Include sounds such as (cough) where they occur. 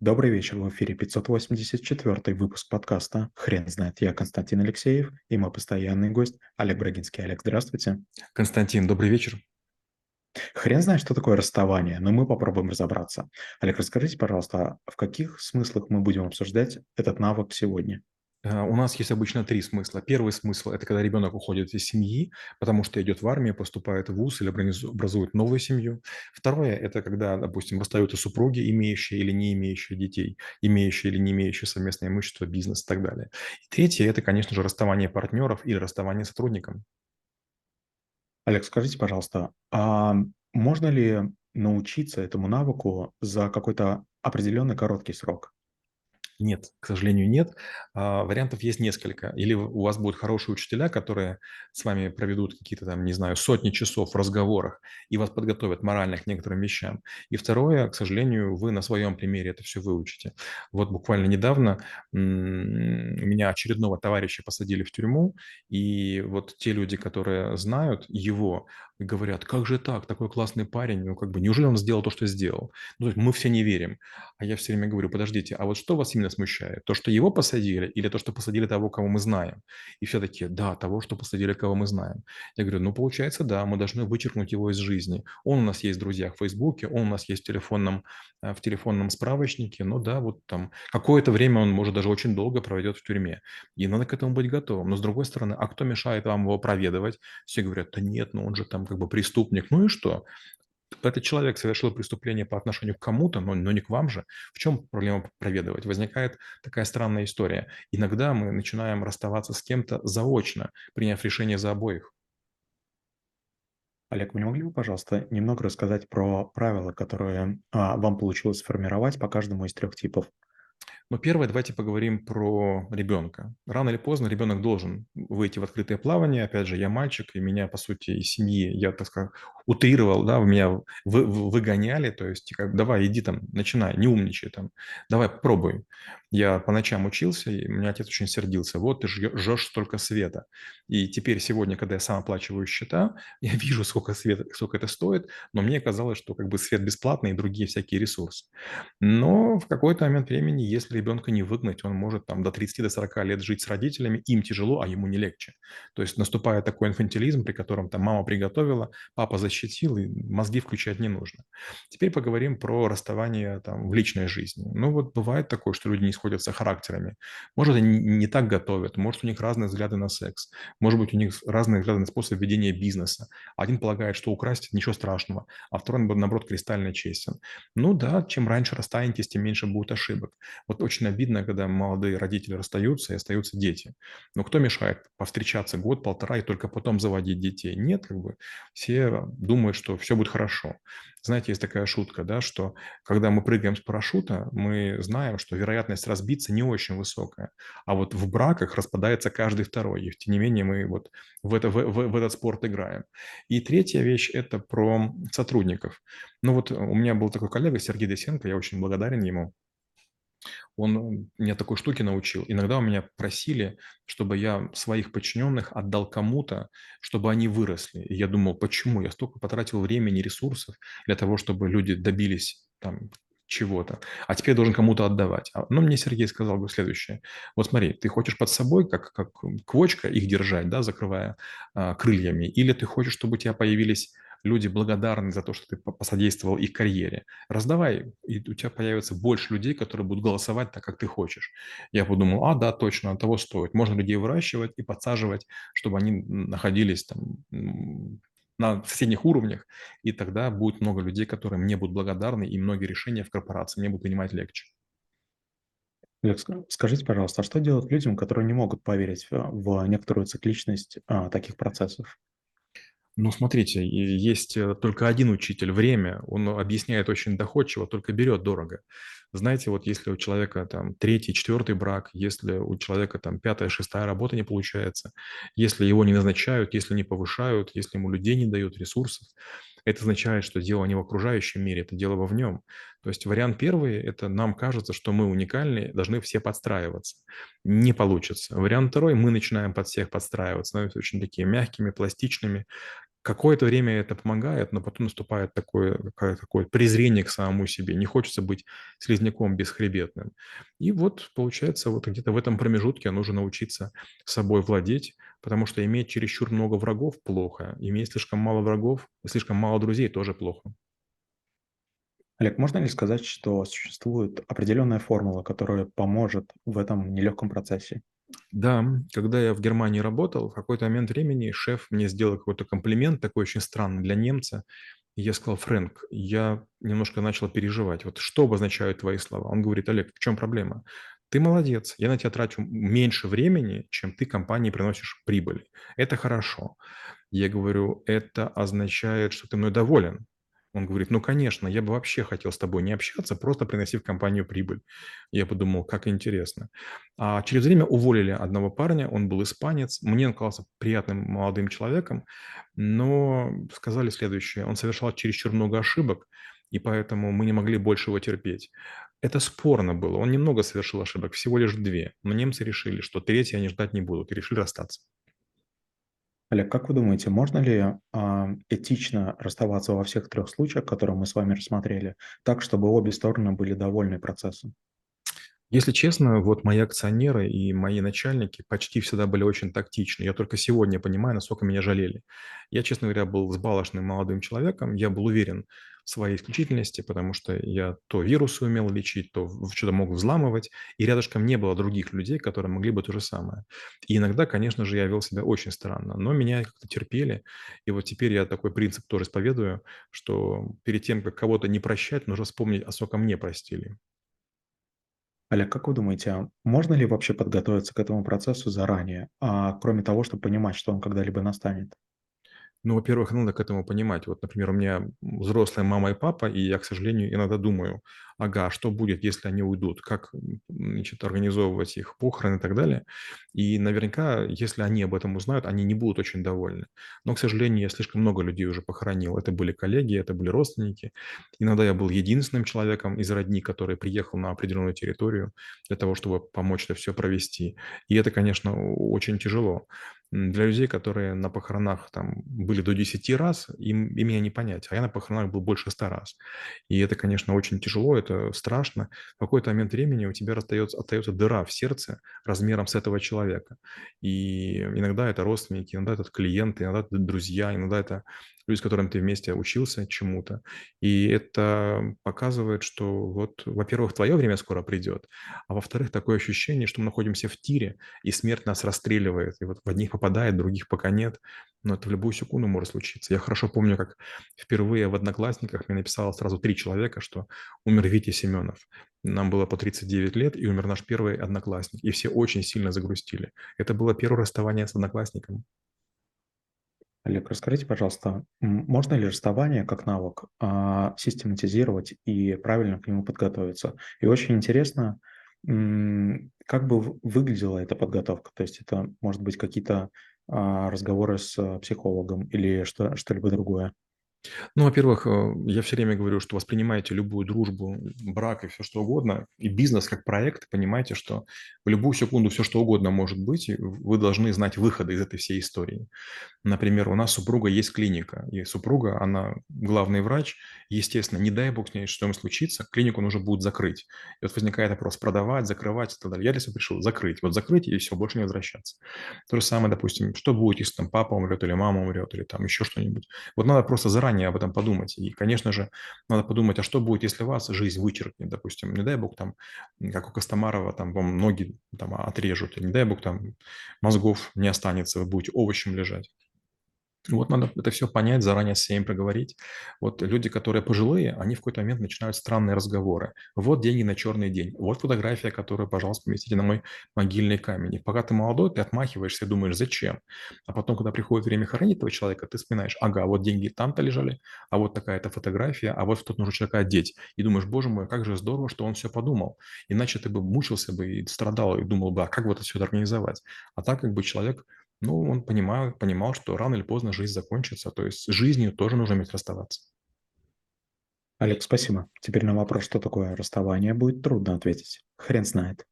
Добрый вечер, в эфире 584 выпуск подкаста «Хрен знает». Я Константин Алексеев и мой постоянный гость Олег Брагинский. Олег, здравствуйте. Константин, добрый вечер. Хрен знает, что такое расставание, но мы попробуем разобраться. Олег, расскажите, пожалуйста, в каких смыслах мы будем обсуждать этот навык сегодня? Э, у нас есть обычно три смысла. Первый смысл– это когда ребенок уходит из семьи, потому что идет в армию, поступает в ВУЗ или образует новую семью. Второе– это когда, допустим, расстаются супруги, имеющие или не имеющие детей, имеющие или не имеющие совместное имущество, бизнес и так далее. И третье– это, конечно же, расставание партнеров или расставание сотрудникам. Олег, скажите, пожалуйста, а можно ли научиться этому навыку за какой-то определенный короткий срок? Нет, к сожалению, нет. А, вариантов есть несколько. Или у вас будут хорошие учителя, которые с вами проведут какие-то там, не знаю, сотни часов в разговорах и вас подготовят морально к некоторым вещам. И второе, к сожалению, вы на своем примере это все выучите. Вот буквально недавно меня очередного товарища посадили в тюрьму, и вот те люди, которые знают его, говорят, как же так, такой классный парень, ну как бы, неужели он сделал то, что сделал? Ну, то есть мы все не верим. А я все время говорю, подождите, а вот что вас именно смущает? То, что его посадили или то, что посадили того, кого мы знаем? И все таки да, того, что посадили, кого мы знаем. Я говорю, ну, получается, да, мы должны вычеркнуть его из жизни. Он у нас есть друзья в Фейсбуке, он у нас есть в телефонном, э, в телефонном справочнике, ну да, вот там какое-то время он, может, даже очень долго проведет в тюрьме. И надо к этому быть готовым. Но с другой стороны, а кто мешает вам его проведывать? Все говорят, да нет, ну он же там как бы преступник. Ну и что? Этот человек совершил преступление по отношению к кому-то, но, но не к вам же. В чем проблема проведывать? Возникает такая странная история. Иногда мы начинаем расставаться с кем-то заочно, приняв решение за обоих. Олег, вы не могли бы, пожалуйста, немного рассказать про правила, которые а, вам получилось сформировать по каждому из трех типов? Но первое, давайте поговорим про ребенка. Рано или поздно ребенок должен выйти в открытое плавание. Опять же, я мальчик, и меня, по сути, из семьи, я, так сказать, утрировал, да, меня вы, выгоняли, то есть, как, давай, иди там, начинай, не умничай там, давай, пробуй. Я по ночам учился, и у меня отец очень сердился. Вот ты жжешь столько света. И теперь сегодня, когда я сам оплачиваю счета, (laughs) я вижу, сколько, света, сколько это стоит, но мне казалось, что как бы свет бесплатный и другие всякие ресурсы. Но в какой-то момент времени, если ребенка не выгнать, он может там до 30 до 40 лет жить с родителями, им тяжело, а ему не легче. То есть наступает такой инфантилизм, при котором там мама приготовила, папа защитил, и мозги включать не нужно. Теперь поговорим про расставание там в личной жизни. Ну вот бывает такое, что люди не сходятся характерами. Может, они не так готовят, может, у них разные взгляды на секс, может быть, у них разные взгляды на способ ведения бизнеса. Один полагает, что украсть – ничего страшного, а второй, наоборот, кристально честен. Ну да, чем раньше расстанетесь, тем меньше будет ошибок. Вот очень обидно, когда молодые родители расстаются и остаются дети. Но кто мешает повстречаться год-полтора и только потом заводить детей? Нет, как бы все думают, что все будет хорошо. Знаете, есть такая шутка, да, что когда мы прыгаем с парашюта, мы знаем, что вероятность разбиться не очень высокая. А вот в браках распадается каждый второй. И тем не менее мы вот в, это, в, в, в этот спорт играем. И третья вещь – это про сотрудников. Ну вот у меня был такой коллега Сергей Десенко, я очень благодарен ему он меня такой штуки научил. Иногда у меня просили, чтобы я своих подчиненных отдал кому-то, чтобы они выросли. И я думал, почему? Я столько потратил времени, ресурсов для того, чтобы люди добились там чего-то, а теперь я должен кому-то отдавать. А, Но ну, мне Сергей сказал бы следующее. Вот смотри, ты хочешь под собой, как, как квочка, их держать, да, закрывая а, крыльями, или ты хочешь, чтобы у тебя появились люди благодарны за то, что ты посодействовал их карьере. Раздавай, и у тебя появится больше людей, которые будут голосовать так, как ты хочешь. Я подумал, а, да, точно, того стоит. Можно людей выращивать и подсаживать, чтобы они находились там на соседних уровнях, и тогда будет много людей, которые мне будут благодарны, и многие решения в корпорации мне будут принимать легче. скажите, пожалуйста, а что делать людям, которые не могут поверить в некоторую цикличность а, таких процессов? Ну, смотрите, есть э, только один учитель– время. Он объясняет очень доходчиво, только берет дорого. Знаете, вот если у человека там третий, четвертый брак, если у человека там пятая, шестая работа не получается, если его не назначают, если не повышают, если ему людей не дают, ресурсов, это означает, что дело не в окружающем мире, это дело во в нем. То есть вариант первый – это нам кажется, что мы уникальны, должны все подстраиваться. Не получится. Вариант второй – мы начинаем под всех подстраиваться, становимся очень такими мягкими, пластичными, Какое-то время это помогает, но потом наступает такое, такое презрение к самому себе. Не хочется быть слизняком бесхребетным. И вот, получается, вот где-то в этом промежутке нужно научиться собой владеть, потому что иметь чересчур много врагов– плохо, иметь слишком мало врагов, слишком мало друзей– тоже плохо. Олег, можно ли сказать, что существует определенная формула, которая поможет в этом нелегком процессе? Да, когда я в Германии работал, в какой-то момент времени шеф мне сделал какой-то комплимент, такой очень странный для немца. И я сказал, Фрэнк, я немножко начал переживать. Вот что обозначают твои слова? Он говорит, Олег, в чем проблема? Ты молодец, я на тебя трачу меньше времени, чем ты компании приносишь прибыль. Это хорошо. Я говорю, это означает, что ты мной доволен. Он говорит, ну, конечно, я бы вообще хотел с тобой не общаться, просто приносив компанию прибыль. Я подумал, как интересно. А через время уволили одного парня, он был испанец. Мне он казался приятным молодым человеком, но сказали следующее. Он совершал чересчур много ошибок, и поэтому мы не могли больше его терпеть. Это спорно было. Он немного совершил ошибок, всего лишь две. Но немцы решили, что третьей они ждать не будут, и решили расстаться. Олег, как вы думаете, можно ли а, этично расставаться во всех трех случаях, которые мы с вами рассмотрели, так, чтобы обе стороны были довольны процессом? Если честно, вот мои акционеры и мои начальники почти всегда были очень тактичны. Я только сегодня понимаю, насколько меня жалели. Я, честно говоря, был сбалошным молодым человеком. Я был уверен в своей исключительности, потому что я то вирусы умел лечить, то что-то мог взламывать, и рядышком не было других людей, которые могли бы то же самое. И иногда, конечно же, я вел себя очень странно, но меня как-то терпели. И вот теперь я такой принцип тоже исповедую, что перед тем, как кого-то не прощать, нужно вспомнить, а сколько мне простили. Олег, как вы думаете, а можно ли вообще подготовиться к этому процессу заранее, а, кроме того, чтобы понимать, что он когда-либо настанет? Ну, во-первых, надо к этому понимать. Вот, например, у меня взрослая мама и папа, и я, к сожалению, иногда думаю, ага, что будет, если они уйдут? Как, значит, организовывать их похороны и так далее? И наверняка, если они об этом узнают, они не будут очень довольны. Но, к сожалению, я слишком много людей уже похоронил. Это были коллеги, это были родственники. Иногда я был единственным человеком из родни, который приехал на определенную территорию для того, чтобы помочь это все провести. И это, конечно, очень тяжело. Для людей, которые на похоронах там были до десяти раз, им им меня не понять, а я на похоронах был больше ста раз. И это, конечно, очень тяжело, это страшно. В какой-то момент времени у тебя остается остается дыра в сердце размером с этого человека. И иногда это родственники, иногда это клиенты, иногда это друзья, иногда это люди, с которыми ты вместе учился чему-то. И это показывает, что вот, во-первых, твое время скоро придет, а во-вторых, такое ощущение, что мы находимся в тире, и смерть нас расстреливает. И вот в одних попадает, других пока нет. Но это в любую секунду может случиться. Я хорошо помню, как впервые в «Одноклассниках» мне написало сразу три человека, что умер Витя Семенов. Нам было по 39 лет, и умер наш первый одноклассник. И все очень сильно загрустили. Это было первое расставание с одноклассником. Олег, расскажите, пожалуйста, можно ли расставание как навык а, систематизировать и правильно к нему подготовиться? И очень интересно, как бы выглядела эта подготовка? То есть это, может быть, какие-то а, разговоры с а, психологом или что, что-либо другое? Ну, во-первых, э, я все время говорю, что воспринимайте любую дружбу, брак и все что угодно, и бизнес как проект, понимаете, что в любую секунду все что угодно может быть, и вы должны знать выходы из этой всей истории. Например, у нас супруга есть клиника, и супруга, она главный врач. Естественно, не дай бог с ней что-нибудь случится, клинику нужно будет закрыть. И вот возникает вопрос, продавать, закрывать и так далее. Я для себя решил закрыть. Вот закрыть и все, больше не возвращаться. То же самое, допустим, что будет, если там папа умрет или мама умрет, или там еще что-нибудь. Вот надо просто заранее об этом подумать. И, конечно же, надо подумать, а что будет, если вас жизнь вычеркнет, допустим, не дай бог там, как у Костомарова, там вам ноги там отрежут, не дай бог там мозгов не останется, вы будете овощем лежать. Вот надо это все понять, заранее с семьей проговорить. Вот люди, которые пожилые, они в какой-то момент начинают странные разговоры. Вот деньги на черный день, вот фотография, которую, пожалуйста, поместите на мой могильный камень. И пока ты молодой, ты отмахиваешься и думаешь, зачем? А потом, когда приходит время хоронить этого человека, ты вспоминаешь, ага, вот деньги там-то лежали, а вот такая-то фотография, а вот тут нужно человека одеть. И думаешь, боже мой, как же здорово, что он все подумал. Иначе ты бы мучился бы и страдал, и думал бы, а как вот это все организовать? А так как бы человек ну, он понимал понимал, что рано или поздно жизнь закончится, то есть с жизнью тоже нужно уметь расставаться. Олег, спасибо. Теперь на вопрос, что такое расставание, будет трудно ответить. Хрен знает.